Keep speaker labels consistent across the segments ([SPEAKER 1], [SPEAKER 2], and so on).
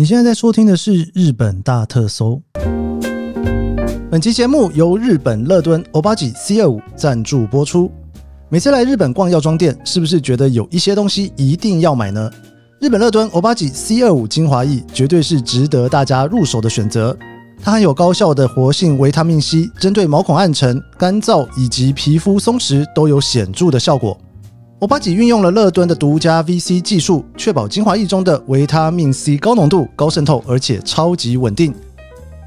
[SPEAKER 1] 你现在在收听的是《日本大特搜》。本期节目由日本乐敦欧巴吉 C 二五赞助播出。每次来日本逛药妆店，是不是觉得有一些东西一定要买呢？日本乐敦欧巴吉 C 二五精华液绝对是值得大家入手的选择。它含有高效的活性维他命 C，针对毛孔暗沉、干燥以及皮肤松弛都有显著的效果。欧巴吉运用了乐敦的独家 VC 技术，确保精华液中的维他命 C 高浓度、高渗透，而且超级稳定。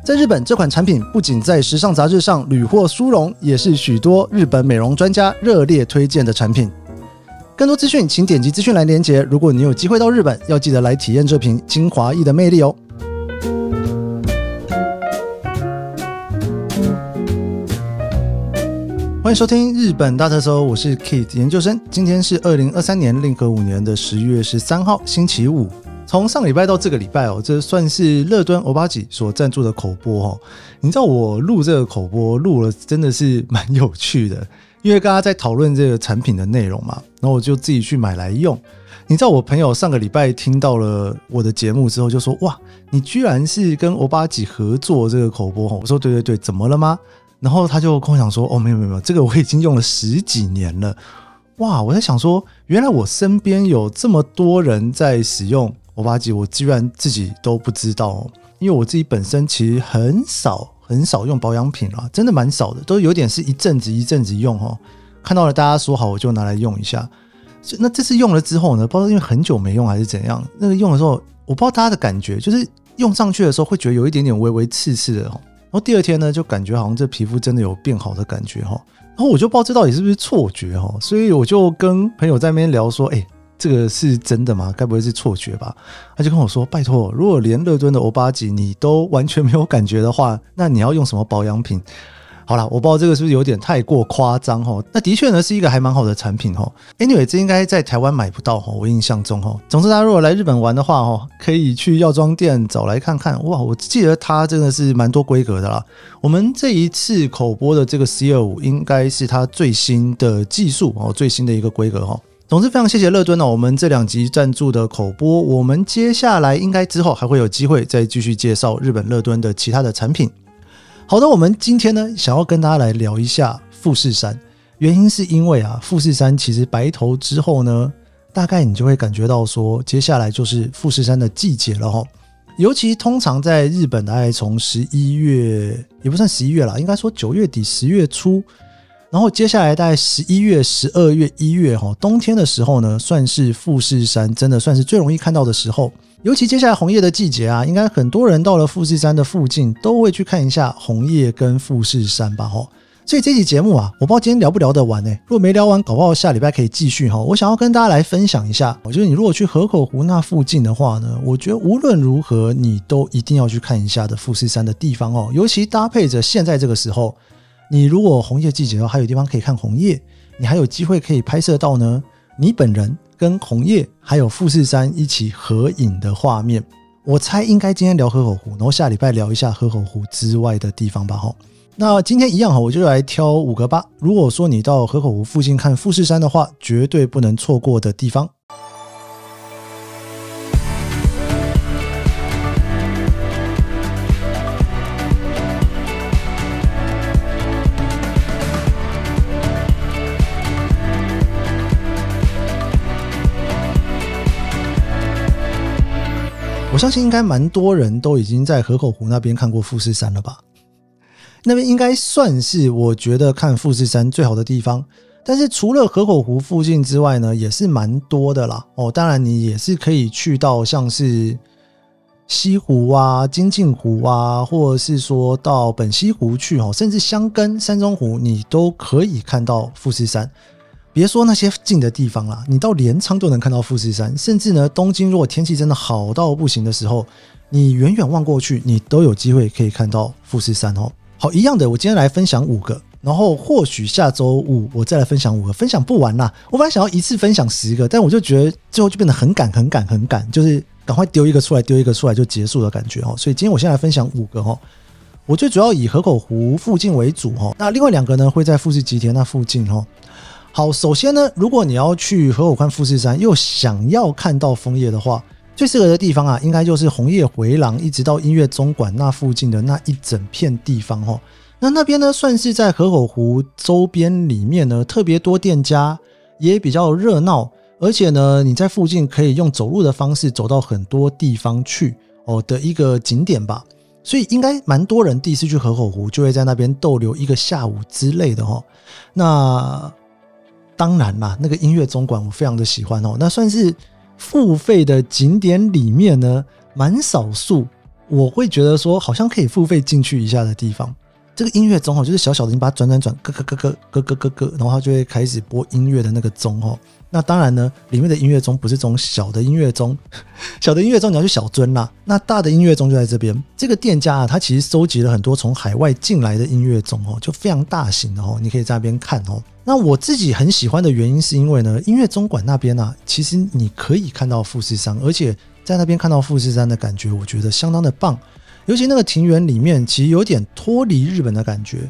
[SPEAKER 1] 在日本，这款产品不仅在时尚杂志上屡获殊荣，也是许多日本美容专家热烈推荐的产品。更多资讯，请点击资讯栏链接。如果你有机会到日本，要记得来体验这瓶精华液的魅力哦。欢迎收听日本大特搜，我是 Kate 研究生。今天是二零二三年令和五年的十一月十三号，星期五。从上礼拜到这个礼拜哦，这算是乐敦欧巴吉所赞助的口播哦。你知道我录这个口播录了，真的是蛮有趣的，因为刚刚在讨论这个产品的内容嘛，然后我就自己去买来用。你知道我朋友上个礼拜听到了我的节目之后，就说：“哇，你居然是跟欧巴吉合作这个口播哦！”我说：“对对对，怎么了吗？”然后他就跟我讲说：“哦，没有没有没有，这个我已经用了十几年了。”哇，我在想说，原来我身边有这么多人在使用欧巴吉，我居然自己都不知道。因为我自己本身其实很少很少用保养品啦，真的蛮少的，都有点是一阵子一阵子用哦。看到了大家说好，我就拿来用一下。那这次用了之后呢，不知道因为很久没用还是怎样，那个用的时候，我不知道大家的感觉，就是用上去的时候会觉得有一点点微微刺刺的哦。然后第二天呢，就感觉好像这皮肤真的有变好的感觉哈。然后我就不知道这到底是不是错觉哈，所以我就跟朋友在那边聊说，哎，这个是真的吗？该不会是错觉吧？他就跟我说，拜托，如果连乐敦的欧巴吉你都完全没有感觉的话，那你要用什么保养品？好了，我不知道这个是不是有点太过夸张哈。那的确呢是一个还蛮好的产品哈。Anyway，这应该在台湾买不到哈，我印象中哈。总之，大家如果来日本玩的话哈，可以去药妆店找来看看。哇，我记得它真的是蛮多规格的啦。我们这一次口播的这个 C 二五应该是它最新的技术哦，最新的一个规格哈。总之，非常谢谢乐敦哦，我们这两集赞助的口播，我们接下来应该之后还会有机会再继续介绍日本乐敦的其他的产品。好的，我们今天呢，想要跟大家来聊一下富士山。原因是因为啊，富士山其实白头之后呢，大概你就会感觉到说，接下来就是富士山的季节了哈。尤其通常在日本，大概从十一月也不算十一月了，应该说九月底十月初，然后接下来大概十一月、十二月、一月哈，冬天的时候呢，算是富士山真的算是最容易看到的时候。尤其接下来红叶的季节啊，应该很多人到了富士山的附近都会去看一下红叶跟富士山吧，吼。所以这期节目啊，我不知道今天聊不聊得完呢？如果没聊完，搞不好下礼拜可以继续哈。我想要跟大家来分享一下，我觉得你如果去河口湖那附近的话呢，我觉得无论如何你都一定要去看一下的富士山的地方哦。尤其搭配着现在这个时候，你如果红叶季节的话，还有地方可以看红叶，你还有机会可以拍摄到呢，你本人。跟红叶还有富士山一起合影的画面，我猜应该今天聊河口湖，然后下礼拜聊一下河口湖之外的地方吧。哈，那今天一样哈，我就来挑五个吧。如果说你到河口湖附近看富士山的话，绝对不能错过的地方。我相信应该蛮多人都已经在河口湖那边看过富士山了吧？那边应该算是我觉得看富士山最好的地方。但是除了河口湖附近之外呢，也是蛮多的啦。哦，当然你也是可以去到像是西湖啊、金镜湖啊，或者是说到本溪湖去哦，甚至香根、山中湖，你都可以看到富士山。别说那些近的地方啦，你到镰仓都能看到富士山，甚至呢，东京如果天气真的好到不行的时候，你远远望过去，你都有机会可以看到富士山哦。好，一样的，我今天来分享五个，然后或许下周五我再来分享五个，分享不完啦。我本来想要一次分享十个，但我就觉得最后就变得很赶、很赶、很赶，就是赶快丢一个出来，丢一个出来就结束的感觉哦。所以今天我先来分享五个哦。我最主要以河口湖附近为主哦，那另外两个呢会在富士吉田那附近哦。好，首先呢，如果你要去河口看富士山，又想要看到枫叶的话，最适合的地方啊，应该就是红叶回廊一直到音乐中馆那附近的那一整片地方哦。那那边呢，算是在河口湖周边里面呢，特别多店家，也比较热闹，而且呢，你在附近可以用走路的方式走到很多地方去哦的一个景点吧。所以应该蛮多人第一次去河口湖，就会在那边逗留一个下午之类的哦。那当然啦，那个音乐中馆我非常的喜欢哦。那算是付费的景点里面呢，蛮少数我会觉得说好像可以付费进去一下的地方。这个音乐钟哦，就是小小的，你把它转转转，咯咯咯咯咯咯咯咯，然后它就会开始播音乐的那个钟哦。那当然呢，里面的音乐钟不是这种小的音乐钟，小的音乐钟你要去小樽啦。那大的音乐钟就在这边。这个店家啊，他其实收集了很多从海外进来的音乐钟哦，就非常大型的哦，你可以在那边看哦。那我自己很喜欢的原因是因为呢，音乐中馆那边呢，其实你可以看到富士山，而且在那边看到富士山的感觉，我觉得相当的棒。尤其那个庭园里面，其实有点脱离日本的感觉，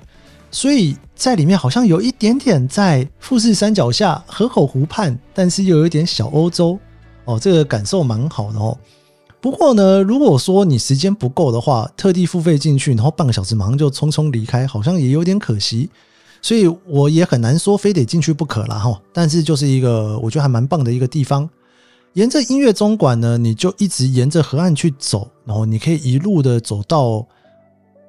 [SPEAKER 1] 所以在里面好像有一点点在富士山脚下河口湖畔，但是又有一点小欧洲哦，这个感受蛮好的哦。不过呢，如果说你时间不够的话，特地付费进去，然后半个小时马上就匆匆离开，好像也有点可惜。所以我也很难说非得进去不可了哈。但是就是一个我觉得还蛮棒的一个地方。沿着音乐中馆呢，你就一直沿着河岸去走，然后你可以一路的走到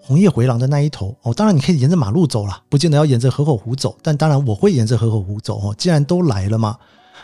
[SPEAKER 1] 红叶回廊的那一头哦。当然，你可以沿着马路走了，不见得要沿着河口湖走。但当然，我会沿着河口湖走哦。既然都来了嘛，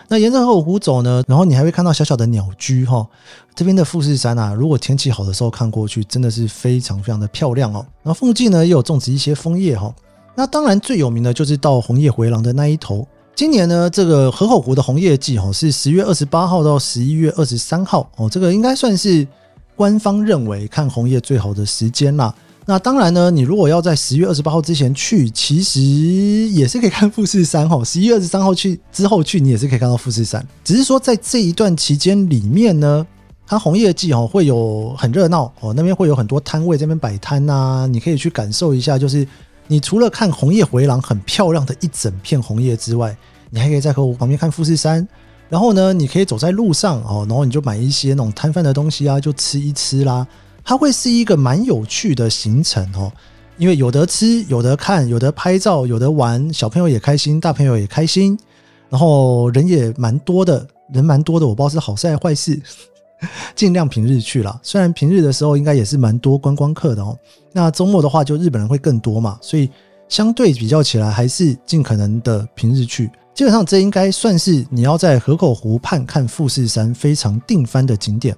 [SPEAKER 1] 那沿着河口湖走呢，然后你还会看到小小的鸟居哈。这边的富士山啊，如果天气好的时候看过去，真的是非常非常的漂亮哦。然后附近呢也有种植一些枫叶哈。那当然最有名的就是到红叶回廊的那一头。今年呢，这个河口湖的红叶季哦，是十月二十八号到十一月二十三号哦，这个应该算是官方认为看红叶最好的时间啦。那当然呢，你如果要在十月二十八号之前去，其实也是可以看富士山哈。十一月二十三号去之后去，你也是可以看到富士山。只是说在这一段期间里面呢，它红叶季哦会有很热闹哦，那边会有很多摊位这边摆摊呐，你可以去感受一下，就是你除了看红叶回廊很漂亮的一整片红叶之外。你还可以在河湖旁边看富士山，然后呢，你可以走在路上哦，然后你就买一些那种摊贩的东西啊，就吃一吃啦。它会是一个蛮有趣的行程哦，因为有得吃，有得看，有得拍照，有得玩，小朋友也开心，大朋友也开心，然后人也蛮多的，人蛮多的，我不知道是好事还是坏事，尽量平日去了。虽然平日的时候应该也是蛮多观光客的哦，那周末的话就日本人会更多嘛，所以相对比较起来，还是尽可能的平日去。基本上，这应该算是你要在河口湖畔看富士山非常定番的景点。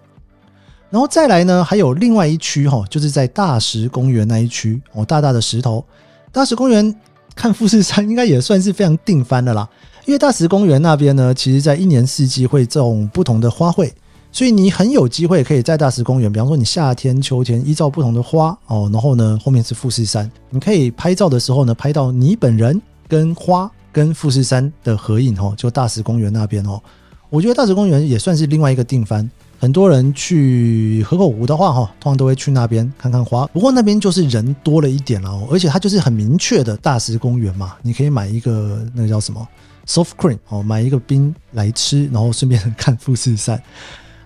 [SPEAKER 1] 然后再来呢，还有另外一区哈，就是在大石公园那一区哦，大大的石头。大石公园看富士山应该也算是非常定番的啦。因为大石公园那边呢，其实在一年四季会种不同的花卉，所以你很有机会可以在大石公园，比方说你夏天、秋天依照不同的花哦，然后呢后面是富士山，你可以拍照的时候呢，拍到你本人跟花。跟富士山的合影哦，就大石公园那边哦，我觉得大石公园也算是另外一个定番。很多人去河口湖的话哈，通常都会去那边看看花。不过那边就是人多了一点了，而且它就是很明确的大石公园嘛，你可以买一个那个叫什么 soft cream 哦，买一个冰来吃，然后顺便看富士山。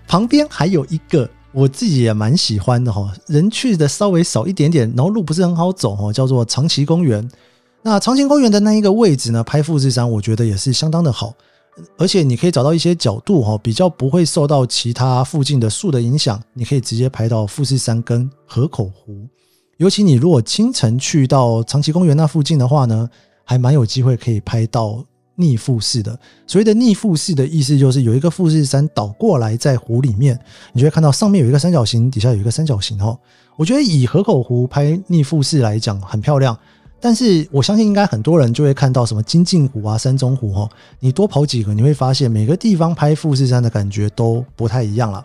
[SPEAKER 1] 旁边还有一个我自己也蛮喜欢的哈，人去的稍微少一点点，然后路不是很好走哦，叫做长崎公园。那长崎公园的那一个位置呢，拍富士山，我觉得也是相当的好，而且你可以找到一些角度哈，比较不会受到其他附近的树的影响，你可以直接拍到富士山跟河口湖。尤其你如果清晨去到长崎公园那附近的话呢，还蛮有机会可以拍到逆富士的。所谓的逆富士的意思就是有一个富士山倒过来在湖里面，你就会看到上面有一个三角形，底下有一个三角形哈。我觉得以河口湖拍逆富士来讲，很漂亮。但是我相信，应该很多人就会看到什么金镜湖啊、山中湖哦。你多跑几个，你会发现每个地方拍富士山的感觉都不太一样了。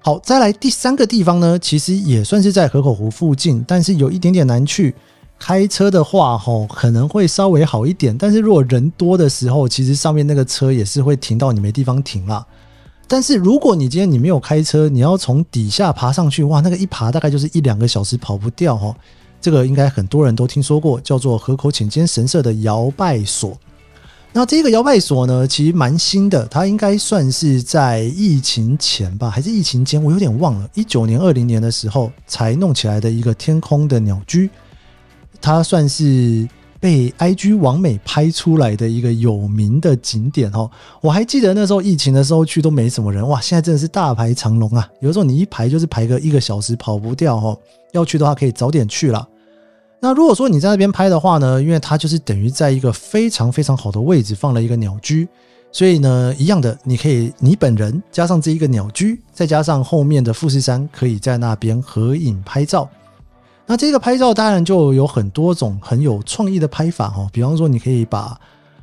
[SPEAKER 1] 好，再来第三个地方呢，其实也算是在河口湖附近，但是有一点点难去。开车的话，吼可能会稍微好一点。但是如果人多的时候，其实上面那个车也是会停到你没地方停了。但是如果你今天你没有开车，你要从底下爬上去，哇，那个一爬大概就是一两个小时，跑不掉哈。这个应该很多人都听说过，叫做河口浅间神社的摇拜所。那这个摇摆所呢，其实蛮新的，它应该算是在疫情前吧，还是疫情间，我有点忘了。一九年、二零年的时候才弄起来的一个天空的鸟居，它算是被 IG 网美拍出来的一个有名的景点哦。我还记得那时候疫情的时候去都没什么人，哇，现在真的是大排长龙啊！有时候你一排就是排个一个小时，跑不掉哦。要去的话可以早点去了。那如果说你在那边拍的话呢，因为它就是等于在一个非常非常好的位置放了一个鸟居，所以呢，一样的，你可以你本人加上这一个鸟居，再加上后面的富士山，可以在那边合影拍照。那这个拍照当然就有很多种很有创意的拍法哦，比方说你可以把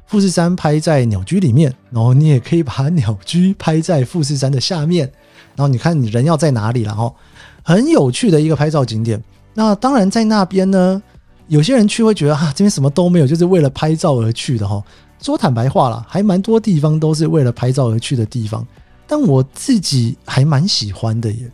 [SPEAKER 1] 富士山拍在鸟居里面，然后你也可以把鸟居拍在富士山的下面，然后你看你人要在哪里了哦，很有趣的一个拍照景点。那当然，在那边呢，有些人去会觉得哈，这边什么都没有，就是为了拍照而去的哈。说坦白话了，还蛮多地方都是为了拍照而去的地方。但我自己还蛮喜欢的耶。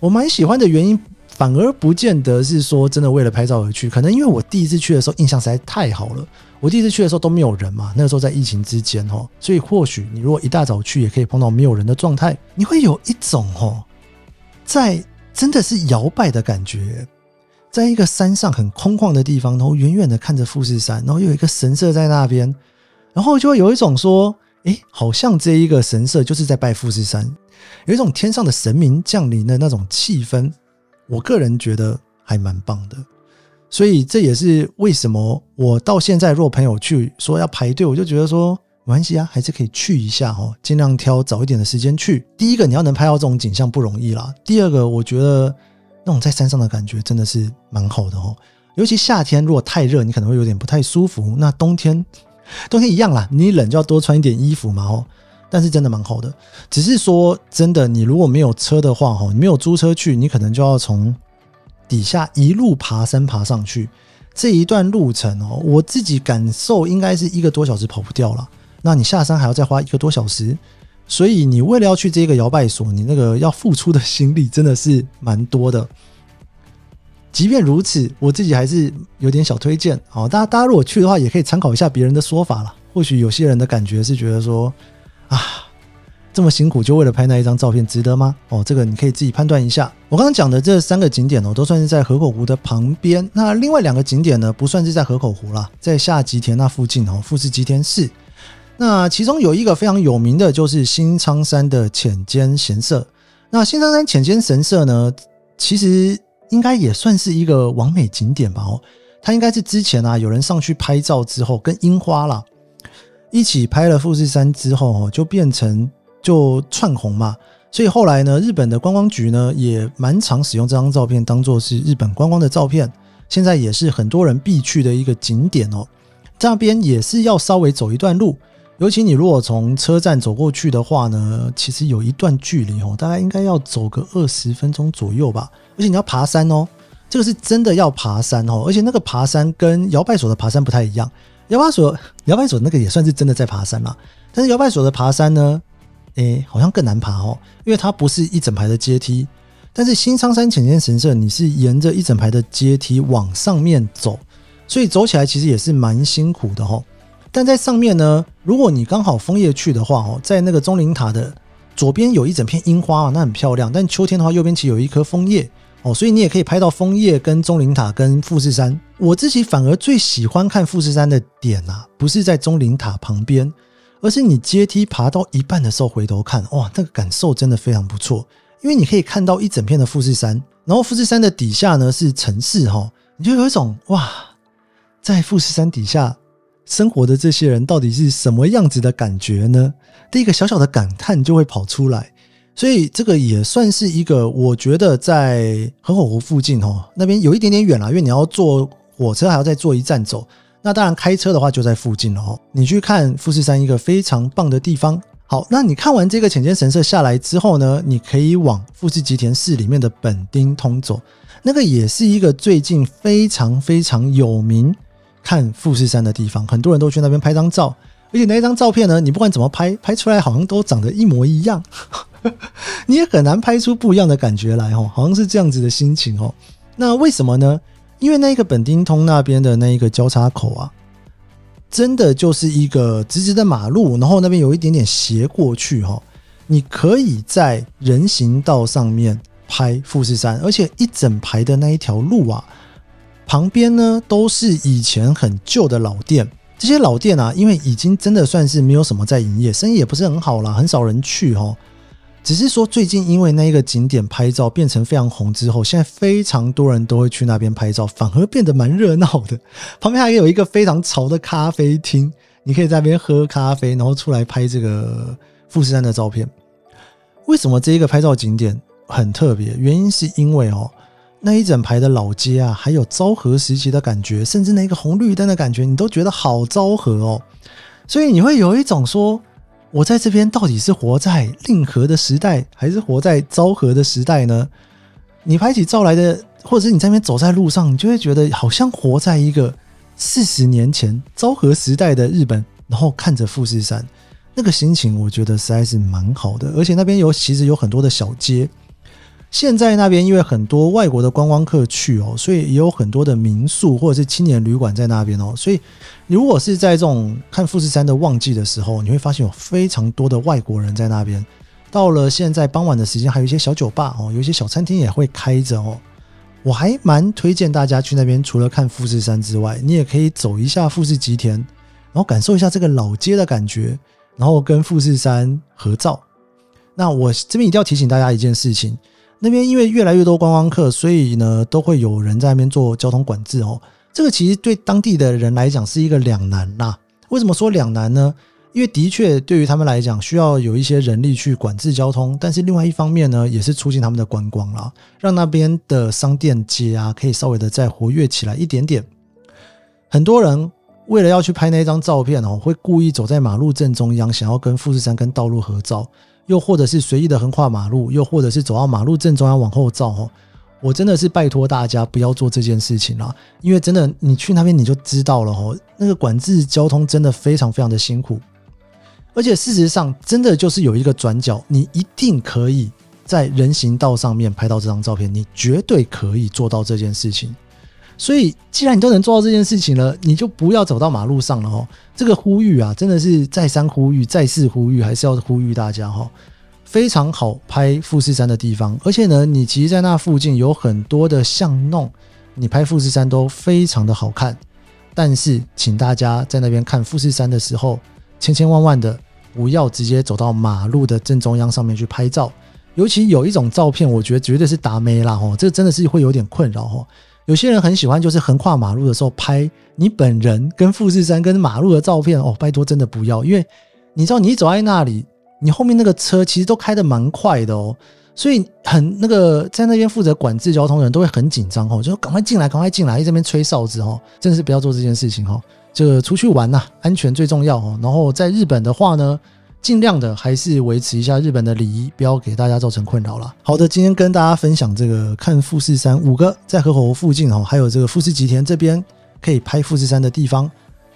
[SPEAKER 1] 我蛮喜欢的原因，反而不见得是说真的为了拍照而去，可能因为我第一次去的时候印象实在太好了。我第一次去的时候都没有人嘛，那个时候在疫情之间哈，所以或许你如果一大早去，也可以碰到没有人的状态，你会有一种哈，在真的是摇摆的感觉。在一个山上很空旷的地方，然后远远的看着富士山，然后有一个神社在那边，然后就会有一种说，哎，好像这一个神社就是在拜富士山，有一种天上的神明降临的那种气氛。我个人觉得还蛮棒的，所以这也是为什么我到现在，若朋友去说要排队，我就觉得说没关系啊，还是可以去一下哦，尽量挑早一点的时间去。第一个，你要能拍到这种景象不容易啦；第二个，我觉得。那种在山上的感觉真的是蛮好的哦，尤其夏天如果太热，你可能会有点不太舒服。那冬天，冬天一样啦，你冷就要多穿一点衣服嘛哦。但是真的蛮好的，只是说真的，你如果没有车的话哈，你没有租车去，你可能就要从底下一路爬山爬上去。这一段路程哦，我自己感受应该是一个多小时跑不掉了。那你下山还要再花一个多小时。所以你为了要去这个摇摆所，你那个要付出的心力真的是蛮多的。即便如此，我自己还是有点小推荐。好，大家大家如果去的话，也可以参考一下别人的说法了。或许有些人的感觉是觉得说，啊，这么辛苦就为了拍那一张照片，值得吗？哦，这个你可以自己判断一下。我刚刚讲的这三个景点哦，都算是在河口湖的旁边。那另外两个景点呢，不算是在河口湖啦，在下吉田那附近哦，富士吉田市。那其中有一个非常有名的，就是新仓山的浅间神社。那新仓山浅间神社呢，其实应该也算是一个完美景点吧？哦，它应该是之前啊，有人上去拍照之后，跟樱花啦一起拍了富士山之后，就变成就窜红嘛。所以后来呢，日本的观光局呢，也蛮常使用这张照片当做是日本观光的照片。现在也是很多人必去的一个景点哦。这边也是要稍微走一段路。尤其你如果从车站走过去的话呢，其实有一段距离哦，大概应该要走个二十分钟左右吧。而且你要爬山哦，这个是真的要爬山哦。而且那个爬山跟摇摆所的爬山不太一样，摇摆所摇摆所那个也算是真的在爬山啦。但是摇摆所的爬山呢，诶，好像更难爬哦，因为它不是一整排的阶梯。但是新仓山浅间神社，你是沿着一整排的阶梯往上面走，所以走起来其实也是蛮辛苦的哦。但在上面呢，如果你刚好枫叶去的话哦，在那个钟灵塔的左边有一整片樱花啊，那很漂亮。但秋天的话，右边其实有一棵枫叶哦，所以你也可以拍到枫叶跟钟灵塔跟富士山。我自己反而最喜欢看富士山的点啊，不是在钟灵塔旁边，而是你阶梯爬到一半的时候回头看，哇，那个感受真的非常不错，因为你可以看到一整片的富士山，然后富士山的底下呢是城市哈，你就有一种哇，在富士山底下。生活的这些人到底是什么样子的感觉呢？第一个小小的感叹就会跑出来，所以这个也算是一个，我觉得在河口湖附近哦，那边有一点点远了，因为你要坐火车还要再坐一站走。那当然开车的话就在附近了哦。你去看富士山一个非常棒的地方。好，那你看完这个浅间神社下来之后呢，你可以往富士吉田市里面的本町通走，那个也是一个最近非常非常有名。看富士山的地方，很多人都去那边拍张照，而且那一张照片呢，你不管怎么拍，拍出来好像都长得一模一样，你也很难拍出不一样的感觉来哦，好像是这样子的心情哦。那为什么呢？因为那个本町通那边的那一个交叉口啊，真的就是一个直直的马路，然后那边有一点点斜过去哈。你可以在人行道上面拍富士山，而且一整排的那一条路啊，旁边呢都是以前很旧的老店。这些老店啊，因为已经真的算是没有什么在营业，生意也不是很好啦，很少人去哦。只是说最近因为那一个景点拍照变成非常红之后，现在非常多人都会去那边拍照，反而变得蛮热闹的。旁边还有一个非常潮的咖啡厅，你可以在那边喝咖啡，然后出来拍这个富士山的照片。为什么这一个拍照景点很特别？原因是因为哦，那一整排的老街啊，还有昭和时期的感觉，甚至那个红绿灯的感觉，你都觉得好昭和哦。所以你会有一种说，我在这边到底是活在令和的时代，还是活在昭和的时代呢？你拍起照来的，或者是你在那边走在路上，你就会觉得好像活在一个四十年前昭和时代的日本，然后看着富士山。那个心情，我觉得实在是蛮好的，而且那边有其实有很多的小街。现在那边因为很多外国的观光客去哦，所以也有很多的民宿或者是青年旅馆在那边哦。所以如果是在这种看富士山的旺季的时候，你会发现有非常多的外国人在那边。到了现在傍晚的时间，还有一些小酒吧哦，有一些小餐厅也会开着哦。我还蛮推荐大家去那边，除了看富士山之外，你也可以走一下富士吉田，然后感受一下这个老街的感觉。然后跟富士山合照。那我这边一定要提醒大家一件事情：那边因为越来越多观光客，所以呢都会有人在那边做交通管制哦。这个其实对当地的人来讲是一个两难啦。为什么说两难呢？因为的确对于他们来讲需要有一些人力去管制交通，但是另外一方面呢，也是促进他们的观光啦，让那边的商店街啊可以稍微的再活跃起来一点点。很多人。为了要去拍那张照片哦，会故意走在马路正中央，想要跟富士山跟道路合照，又或者是随意的横跨马路，又或者是走到马路正中央往后照哦。我真的是拜托大家不要做这件事情啦，因为真的你去那边你就知道了哦，那个管制交通真的非常非常的辛苦，而且事实上真的就是有一个转角，你一定可以在人行道上面拍到这张照片，你绝对可以做到这件事情。所以，既然你都能做到这件事情了，你就不要走到马路上了哦。这个呼吁啊，真的是再三呼吁、再次呼吁，还是要呼吁大家哈。非常好拍富士山的地方，而且呢，你其实在那附近有很多的巷弄，你拍富士山都非常的好看。但是，请大家在那边看富士山的时候，千千万万的不要直接走到马路的正中央上面去拍照。尤其有一种照片，我觉得绝对是达妹啦哦，这真的是会有点困扰哦。有些人很喜欢，就是横跨马路的时候拍你本人跟富士山跟马路的照片哦。拜托，真的不要，因为你知道，你走在那里，你后面那个车其实都开的蛮快的哦，所以很那个在那边负责管制交通的人都会很紧张哦，就赶快进来，赶快进来，一这边吹哨子哦，真的是不要做这件事情哦。就出去玩呐，安全最重要哦。然后在日本的话呢。尽量的还是维持一下日本的礼仪，不要给大家造成困扰了。好的，今天跟大家分享这个看富士山五个在河口湖附近哦，还有这个富士吉田这边可以拍富士山的地方。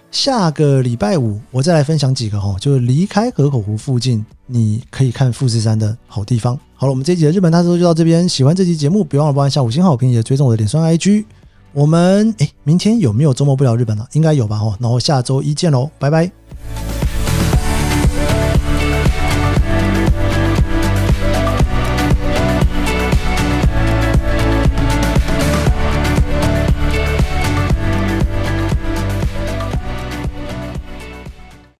[SPEAKER 1] 下个礼拜五我再来分享几个哈，就是离开河口湖附近你可以看富士山的好地方。好了，我们这集的日本大说就到这边。喜欢这期节目，别忘了帮一下五星好评，也追踪我的脸书 IG。我们诶，明天有没有周末不聊日本呢？应该有吧哈。然后下周一见喽，拜拜。